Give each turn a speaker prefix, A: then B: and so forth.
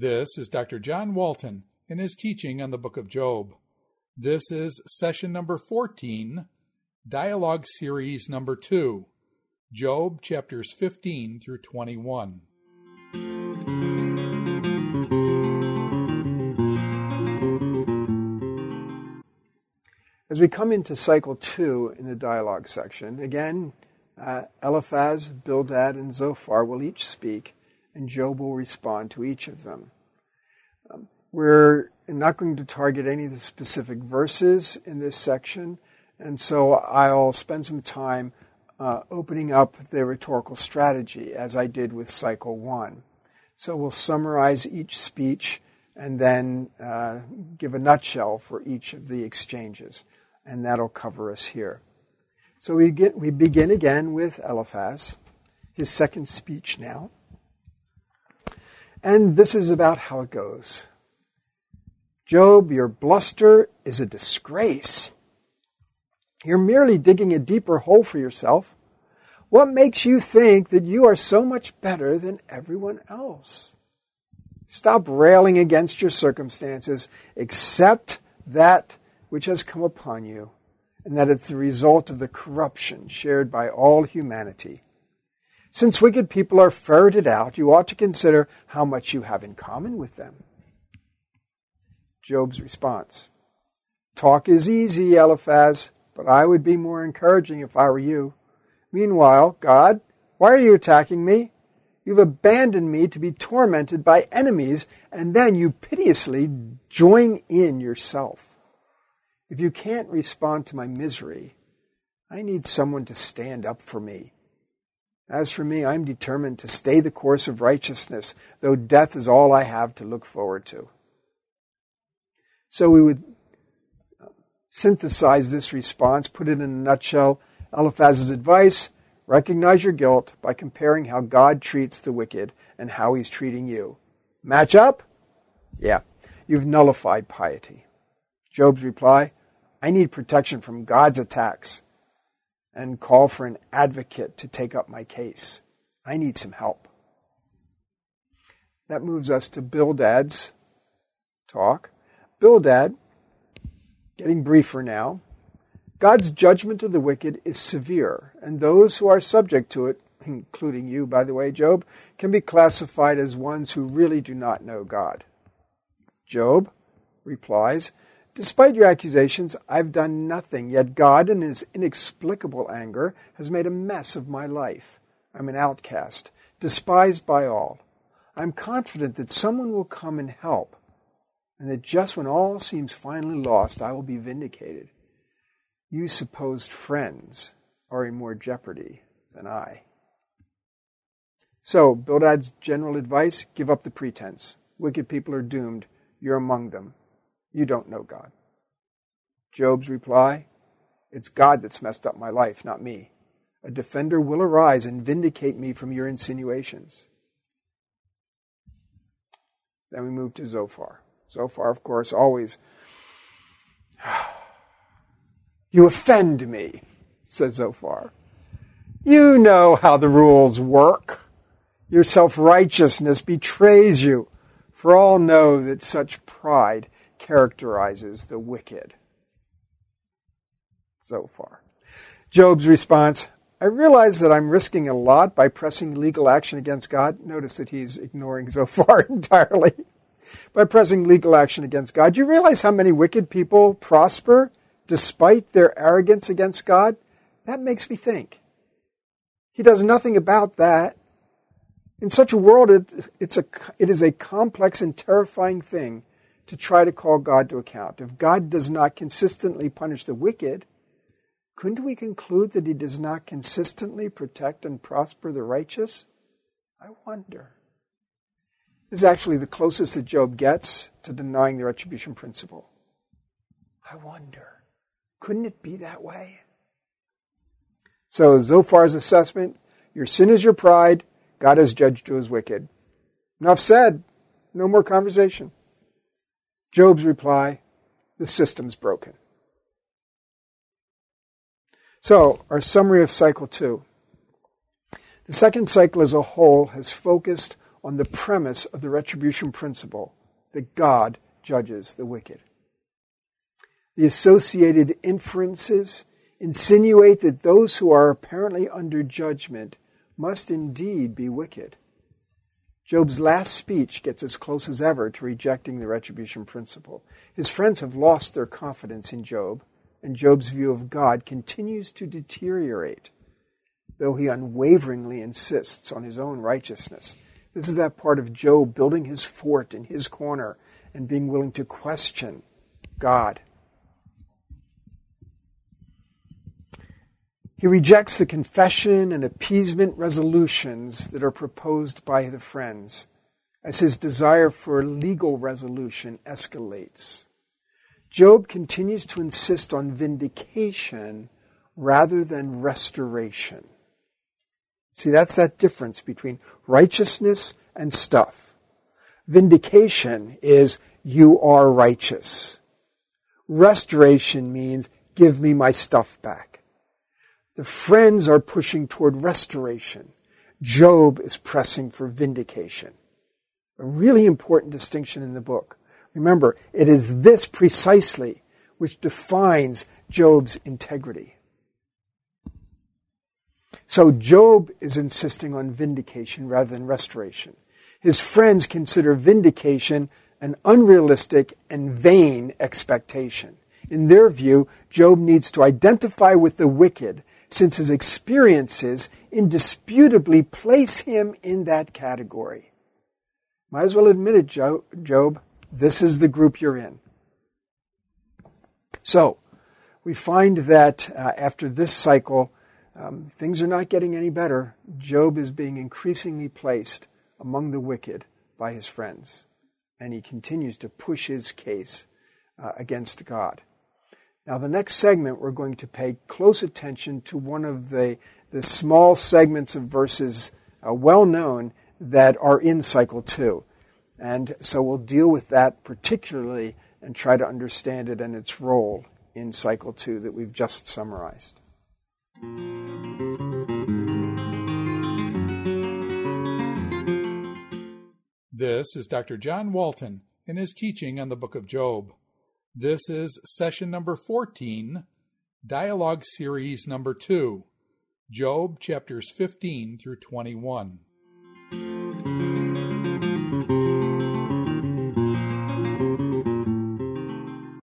A: This is Dr. John Walton in his teaching on the book of Job. This is session number 14, dialogue series number 2, Job chapters 15 through 21.
B: As we come into cycle two in the dialogue section, again, uh, Eliphaz, Bildad, and Zophar will each speak, and Job will respond to each of them. We're not going to target any of the specific verses in this section, and so I'll spend some time uh, opening up the rhetorical strategy as I did with cycle one. So we'll summarize each speech and then uh, give a nutshell for each of the exchanges and that'll cover us here. So we, get, we begin again with Eliphaz, his second speech now. And this is about how it goes. Job, your bluster is a disgrace. You're merely digging a deeper hole for yourself. What makes you think that you are so much better than everyone else? Stop railing against your circumstances. Accept that which has come upon you, and that it's the result of the corruption shared by all humanity. Since wicked people are ferreted out, you ought to consider how much you have in common with them. Job's response Talk is easy, Eliphaz, but I would be more encouraging if I were you. Meanwhile, God, why are you attacking me? You've abandoned me to be tormented by enemies, and then you piteously join in yourself. If you can't respond to my misery, I need someone to stand up for me. As for me, I'm determined to stay the course of righteousness, though death is all I have to look forward to. So we would synthesize this response, put it in a nutshell. Eliphaz's advice recognize your guilt by comparing how God treats the wicked and how he's treating you. Match up? Yeah, you've nullified piety. Job's reply I need protection from God's attacks and call for an advocate to take up my case. I need some help. That moves us to Bildad's talk. Bildad, getting briefer now, God's judgment of the wicked is severe, and those who are subject to it, including you, by the way, Job, can be classified as ones who really do not know God. Job replies, Despite your accusations, I've done nothing, yet God, in his inexplicable anger, has made a mess of my life. I'm an outcast, despised by all. I'm confident that someone will come and help, and that just when all seems finally lost, I will be vindicated. You supposed friends are in more jeopardy than I. So, Bildad's general advice give up the pretense. Wicked people are doomed. You're among them. You don't know God. Job's reply It's God that's messed up my life, not me. A defender will arise and vindicate me from your insinuations. Then we move to Zophar. Zophar, of course, always. You offend me, says Zophar. You know how the rules work. Your self righteousness betrays you, for all know that such pride characterizes the wicked. Zophar. Job's response I realize that I'm risking a lot by pressing legal action against God. Notice that he's ignoring Zophar entirely. By pressing legal action against God. Do you realize how many wicked people prosper despite their arrogance against God? That makes me think. He does nothing about that. In such a world, it, it's a, it is a complex and terrifying thing to try to call God to account. If God does not consistently punish the wicked, couldn't we conclude that he does not consistently protect and prosper the righteous? I wonder. This is actually the closest that Job gets to denying the retribution principle. I wonder. Couldn't it be that way? So, Zophar's assessment your sin is your pride, God has judged you as wicked. Enough said. No more conversation. Job's reply the system's broken. So, our summary of cycle two. The second cycle as a whole has focused on the premise of the retribution principle that God judges the wicked. The associated inferences insinuate that those who are apparently under judgment must indeed be wicked. Job's last speech gets as close as ever to rejecting the retribution principle. His friends have lost their confidence in Job, and Job's view of God continues to deteriorate, though he unwaveringly insists on his own righteousness. This is that part of Job building his fort in his corner and being willing to question God. He rejects the confession and appeasement resolutions that are proposed by the friends as his desire for legal resolution escalates. Job continues to insist on vindication rather than restoration. See, that's that difference between righteousness and stuff. Vindication is you are righteous. Restoration means give me my stuff back. The friends are pushing toward restoration. Job is pressing for vindication. A really important distinction in the book. Remember, it is this precisely which defines Job's integrity. So Job is insisting on vindication rather than restoration. His friends consider vindication an unrealistic and vain expectation. In their view, Job needs to identify with the wicked since his experiences indisputably place him in that category. Might as well admit it, Job. This is the group you're in. So, we find that uh, after this cycle, um, things are not getting any better. Job is being increasingly placed among the wicked by his friends, and he continues to push his case uh, against God. Now, the next segment, we're going to pay close attention to one of the, the small segments of verses uh, well known that are in cycle two. And so we'll deal with that particularly and try to understand it and its role in cycle two that we've just summarized.
A: This is Dr. John Walton in his teaching on the book of Job. This is session number 14, dialogue series number 2, Job chapters 15 through 21.